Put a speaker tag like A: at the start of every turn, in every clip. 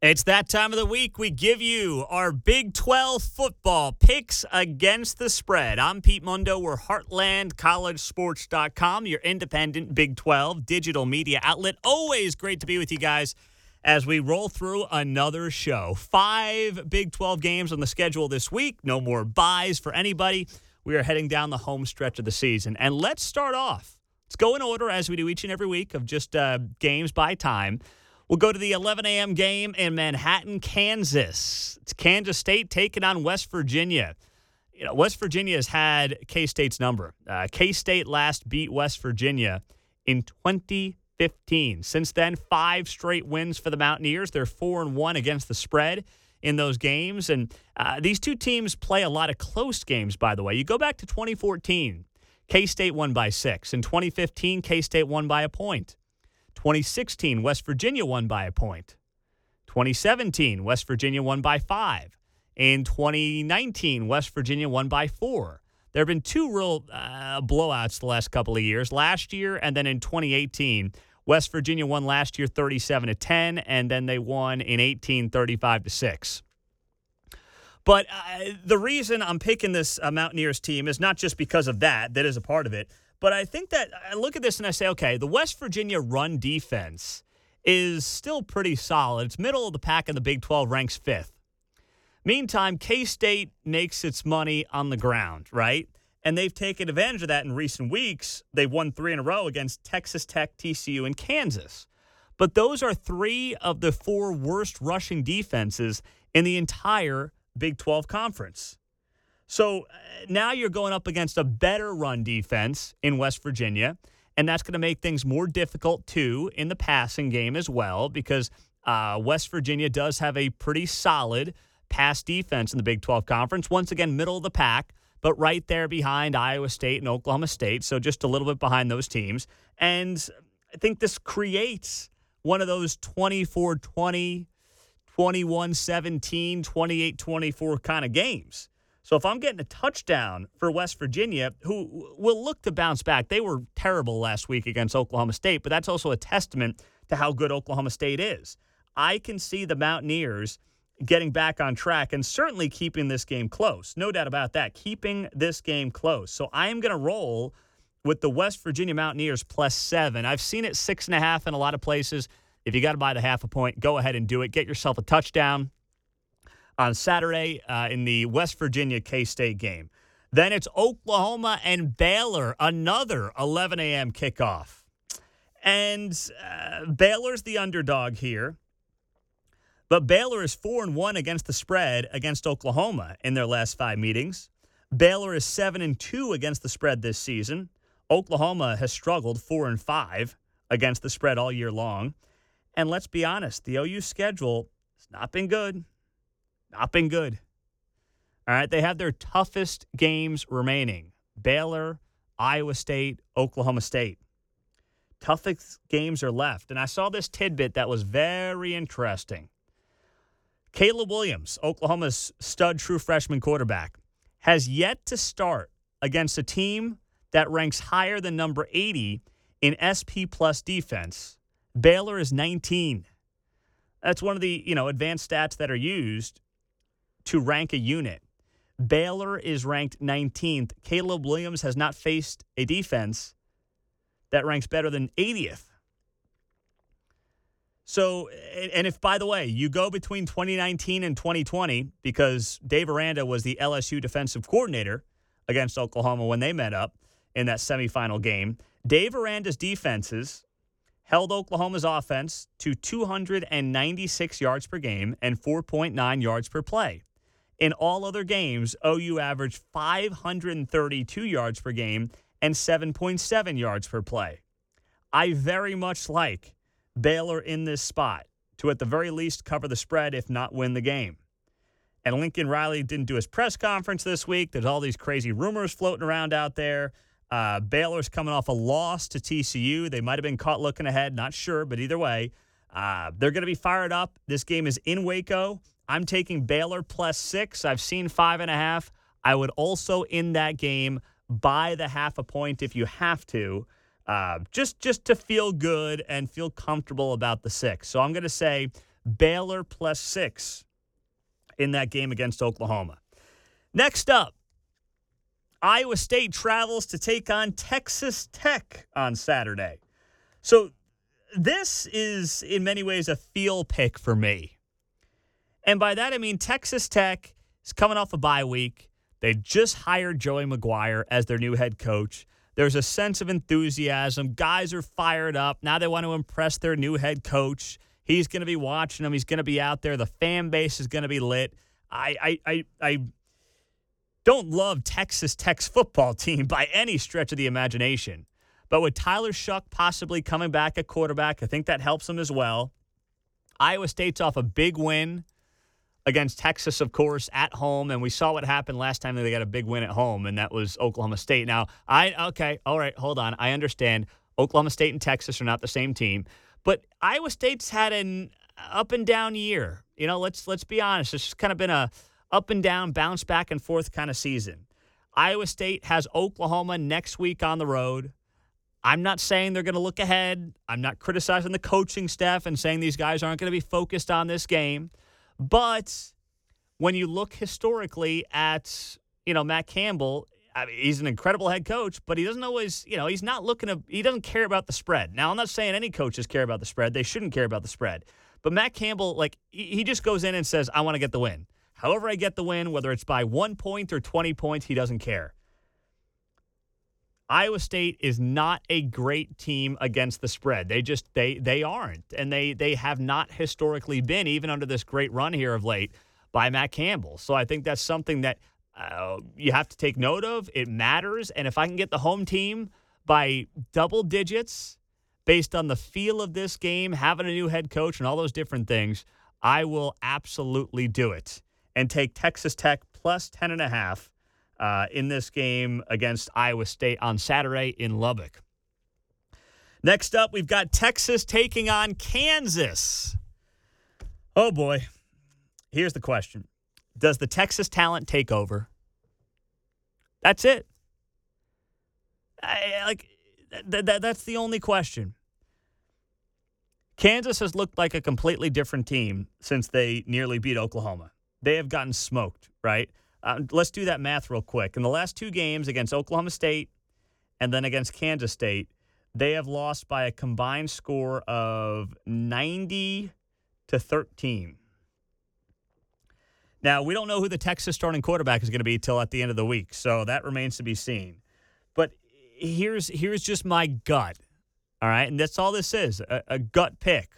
A: It's that time of the week we give you our Big 12 football picks against the spread. I'm Pete Mundo. We're HeartlandCollegeSports.com, your independent Big 12 digital media outlet. Always great to be with you guys as we roll through another show. Five Big 12 games on the schedule this week. No more byes for anybody. We are heading down the home stretch of the season. And let's start off. Let's go in order as we do each and every week of just uh, games by time. We'll go to the 11 a.m. game in Manhattan, Kansas. It's Kansas State taking on West Virginia. You know, West Virginia has had K State's number. Uh, K State last beat West Virginia in 2015. Since then, five straight wins for the Mountaineers. They're four and one against the spread in those games. And uh, these two teams play a lot of close games, by the way. You go back to 2014, K State won by six. In 2015, K State won by a point. 2016, West Virginia won by a point. 2017, West Virginia won by five. In 2019, West Virginia won by four. There have been two real uh, blowouts the last couple of years. Last year, and then in 2018, West Virginia won last year 37 to 10, and then they won in 18 35 to 6. But uh, the reason I'm picking this uh, Mountaineers team is not just because of that, that is a part of it, but I think that I look at this and I say, okay, the West Virginia run defense is still pretty solid. It's middle of the pack in the Big 12, ranks fifth. Meantime, K State makes its money on the ground, right? And they've taken advantage of that in recent weeks. They've won three in a row against Texas Tech, TCU, and Kansas. But those are three of the four worst rushing defenses in the entire Big 12 conference. So uh, now you're going up against a better run defense in West Virginia, and that's going to make things more difficult too in the passing game as well because uh, West Virginia does have a pretty solid pass defense in the Big 12 conference. Once again, middle of the pack, but right there behind Iowa State and Oklahoma State, so just a little bit behind those teams. And I think this creates one of those 24 20, 21 17, 28 24 kind of games so if I'm getting a touchdown for West Virginia, who will look to bounce back, they were terrible last week against Oklahoma State, but that's also a testament to how good Oklahoma State is. I can see the Mountaineers getting back on track and certainly keeping this game close. No doubt about that. Keeping this game close. So I am going to roll with the West Virginia Mountaineers plus seven. I've seen it six and a half in a lot of places. If you got to buy the half a point, go ahead and do it. Get yourself a touchdown on Saturday uh, in the West Virginia K State game. Then it's Oklahoma and Baylor, another 11 a.m. kickoff. And uh, Baylor's the underdog here. But Baylor is 4 and 1 against the spread against Oklahoma in their last 5 meetings. Baylor is 7 and 2 against the spread this season. Oklahoma has struggled 4 and 5 against the spread all year long. And let's be honest, the OU schedule has not been good. Not been good. All right, they have their toughest games remaining Baylor, Iowa State, Oklahoma State. Toughest games are left. And I saw this tidbit that was very interesting. Caleb Williams, Oklahoma's stud true freshman quarterback, has yet to start against a team that ranks higher than number 80 in SP plus defense. Baylor is 19. That's one of the, you know, advanced stats that are used to rank a unit. Baylor is ranked 19th. Caleb Williams has not faced a defense that ranks better than 80th. So, and if, by the way, you go between 2019 and 2020, because Dave Aranda was the LSU defensive coordinator against Oklahoma when they met up in that semifinal game, Dave Aranda's defenses held Oklahoma's offense to 296 yards per game and 4.9 yards per play. In all other games, OU averaged 532 yards per game and 7.7 yards per play. I very much like Baylor in this spot to, at the very least, cover the spread, if not win the game. And Lincoln Riley didn't do his press conference this week. There's all these crazy rumors floating around out there. Uh, Baylor's coming off a loss to TCU. They might have been caught looking ahead, not sure, but either way, uh, they're going to be fired up. This game is in Waco. I'm taking Baylor plus six. I've seen five and a half. I would also in that game buy the half a point if you have to, uh, just just to feel good and feel comfortable about the six. So I'm going to say Baylor plus six in that game against Oklahoma. Next up, Iowa State travels to take on Texas Tech on Saturday. So this is in many ways a feel pick for me. And by that I mean Texas Tech is coming off a bye week. They just hired Joey McGuire as their new head coach. There's a sense of enthusiasm. Guys are fired up. Now they want to impress their new head coach. He's going to be watching them. He's going to be out there. The fan base is going to be lit. I, I, I, I don't love Texas Tech's football team by any stretch of the imagination. But with Tyler Shough possibly coming back at quarterback, I think that helps them as well. Iowa State's off a big win against Texas, of course, at home, and we saw what happened last time that they got a big win at home, and that was Oklahoma State. Now, I okay, all right, hold on. I understand Oklahoma State and Texas are not the same team, but Iowa State's had an up and down year. You know, let's let's be honest. It's just kind of been a up and down, bounce back and forth kind of season. Iowa State has Oklahoma next week on the road. I'm not saying they're going to look ahead. I'm not criticizing the coaching staff and saying these guys aren't going to be focused on this game. But when you look historically at, you know, Matt Campbell, I mean, he's an incredible head coach, but he doesn't always, you know, he's not looking to, he doesn't care about the spread. Now, I'm not saying any coaches care about the spread. They shouldn't care about the spread. But Matt Campbell, like, he just goes in and says, I want to get the win. However, I get the win, whether it's by one point or 20 points, he doesn't care. Iowa State is not a great team against the spread. They just they they aren't, and they they have not historically been, even under this great run here of late by Matt Campbell. So I think that's something that uh, you have to take note of. It matters, and if I can get the home team by double digits based on the feel of this game, having a new head coach, and all those different things, I will absolutely do it and take Texas Tech plus 10.5 uh, in this game against Iowa State on Saturday in Lubbock. Next up, we've got Texas taking on Kansas. Oh boy. Here's the question Does the Texas talent take over? That's it. I, like, th- th- that's the only question. Kansas has looked like a completely different team since they nearly beat Oklahoma they have gotten smoked, right? Uh, let's do that math real quick. In the last two games against Oklahoma State and then against Kansas State, they have lost by a combined score of 90 to 13. Now, we don't know who the Texas starting quarterback is going to be till at the end of the week, so that remains to be seen. But here's here's just my gut. All right, and that's all this is, a, a gut pick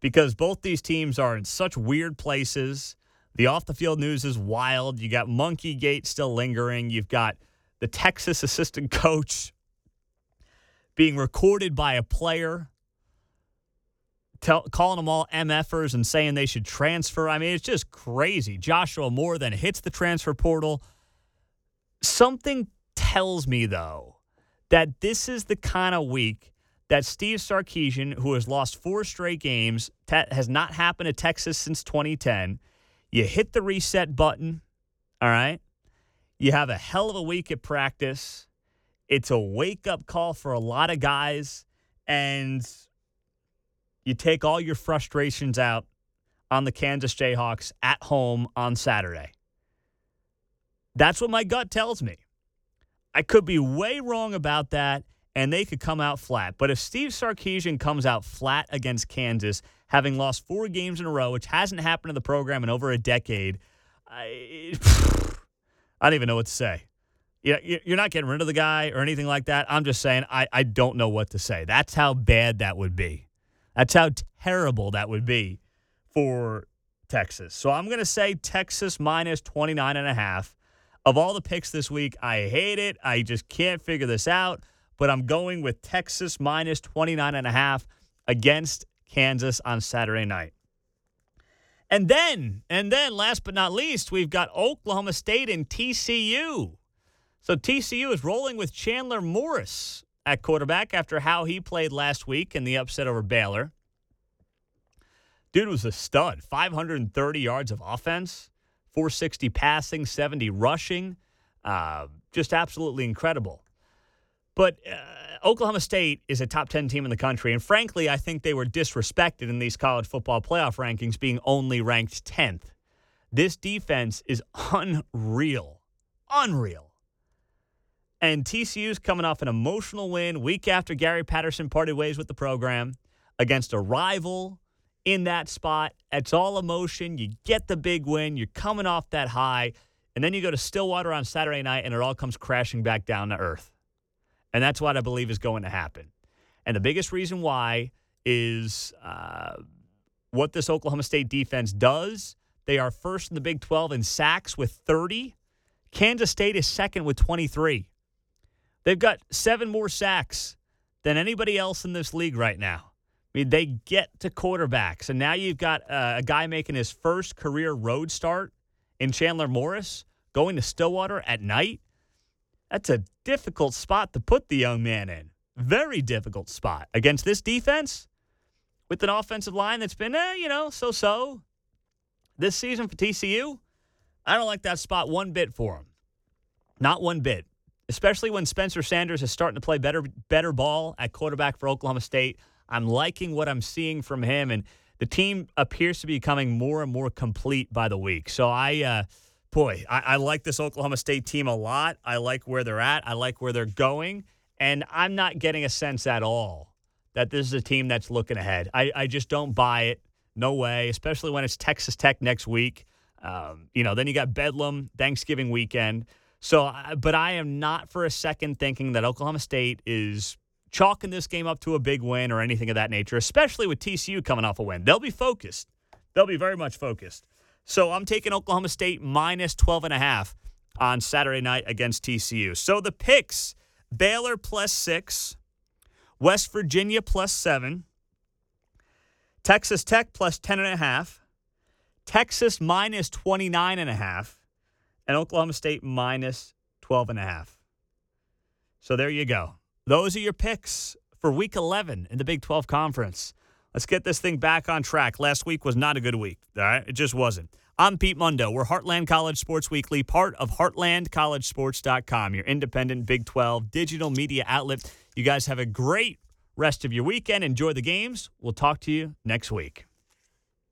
A: because both these teams are in such weird places. The off the field news is wild. You got Monkey Gate still lingering. You've got the Texas assistant coach being recorded by a player, tell, calling them all MFers and saying they should transfer. I mean, it's just crazy. Joshua Moore then hits the transfer portal. Something tells me, though, that this is the kind of week that Steve Sarkisian, who has lost four straight games, te- has not happened to Texas since 2010. You hit the reset button, all right? You have a hell of a week at practice. It's a wake up call for a lot of guys, and you take all your frustrations out on the Kansas Jayhawks at home on Saturday. That's what my gut tells me. I could be way wrong about that and they could come out flat. But if Steve Sarkisian comes out flat against Kansas, having lost four games in a row, which hasn't happened to the program in over a decade, I, I don't even know what to say. Yeah, you're not getting rid of the guy or anything like that. I'm just saying I, I don't know what to say. That's how bad that would be. That's how terrible that would be for Texas. So I'm going to say Texas minus 29 and a half. Of all the picks this week, I hate it. I just can't figure this out but I'm going with Texas minus 29 and a half against Kansas on Saturday night. And then, and then last but not least, we've got Oklahoma State and TCU. So TCU is rolling with Chandler Morris at quarterback after how he played last week in the upset over Baylor. Dude was a stud. 530 yards of offense, 460 passing, 70 rushing. Uh, just absolutely incredible. But uh, Oklahoma State is a top 10 team in the country. And frankly, I think they were disrespected in these college football playoff rankings, being only ranked 10th. This defense is unreal. Unreal. And TCU's coming off an emotional win week after Gary Patterson parted ways with the program against a rival in that spot. It's all emotion. You get the big win. You're coming off that high. And then you go to Stillwater on Saturday night and it all comes crashing back down to earth. And that's what I believe is going to happen. And the biggest reason why is uh, what this Oklahoma State defense does. They are first in the Big 12 in sacks with 30. Kansas State is second with 23. They've got seven more sacks than anybody else in this league right now. I mean, they get to quarterbacks. And now you've got uh, a guy making his first career road start in Chandler Morris going to Stillwater at night. That's a difficult spot to put the young man in. Very difficult spot against this defense with an offensive line that's been, eh, you know, so so this season for TCU. I don't like that spot one bit for him. Not one bit. Especially when Spencer Sanders is starting to play better better ball at quarterback for Oklahoma State. I'm liking what I'm seeing from him and the team appears to be becoming more and more complete by the week. So I uh, boy, I, I like this Oklahoma State team a lot. I like where they're at. I like where they're going. And I'm not getting a sense at all that this is a team that's looking ahead. I, I just don't buy it. No way, especially when it's Texas Tech next week. Um, you know, then you got Bedlam Thanksgiving weekend. So, but I am not for a second thinking that Oklahoma State is chalking this game up to a big win or anything of that nature, especially with TCU coming off a win. They'll be focused. They'll be very much focused. So I'm taking Oklahoma State minus 12 and a half on Saturday night against TCU. So the picks Baylor plus six, West Virginia plus seven, Texas Tech plus 10 and a half, Texas minus 29 and a half, and Oklahoma State minus 12 and a half. So there you go. Those are your picks for week 11 in the Big 12 Conference. Let's get this thing back on track. Last week was not a good week. All right. It just wasn't. I'm Pete Mundo. We're Heartland College Sports Weekly, part of HeartlandCollegeSports.com, your independent Big 12 digital media outlet. You guys have a great rest of your weekend. Enjoy the games. We'll talk to you next week.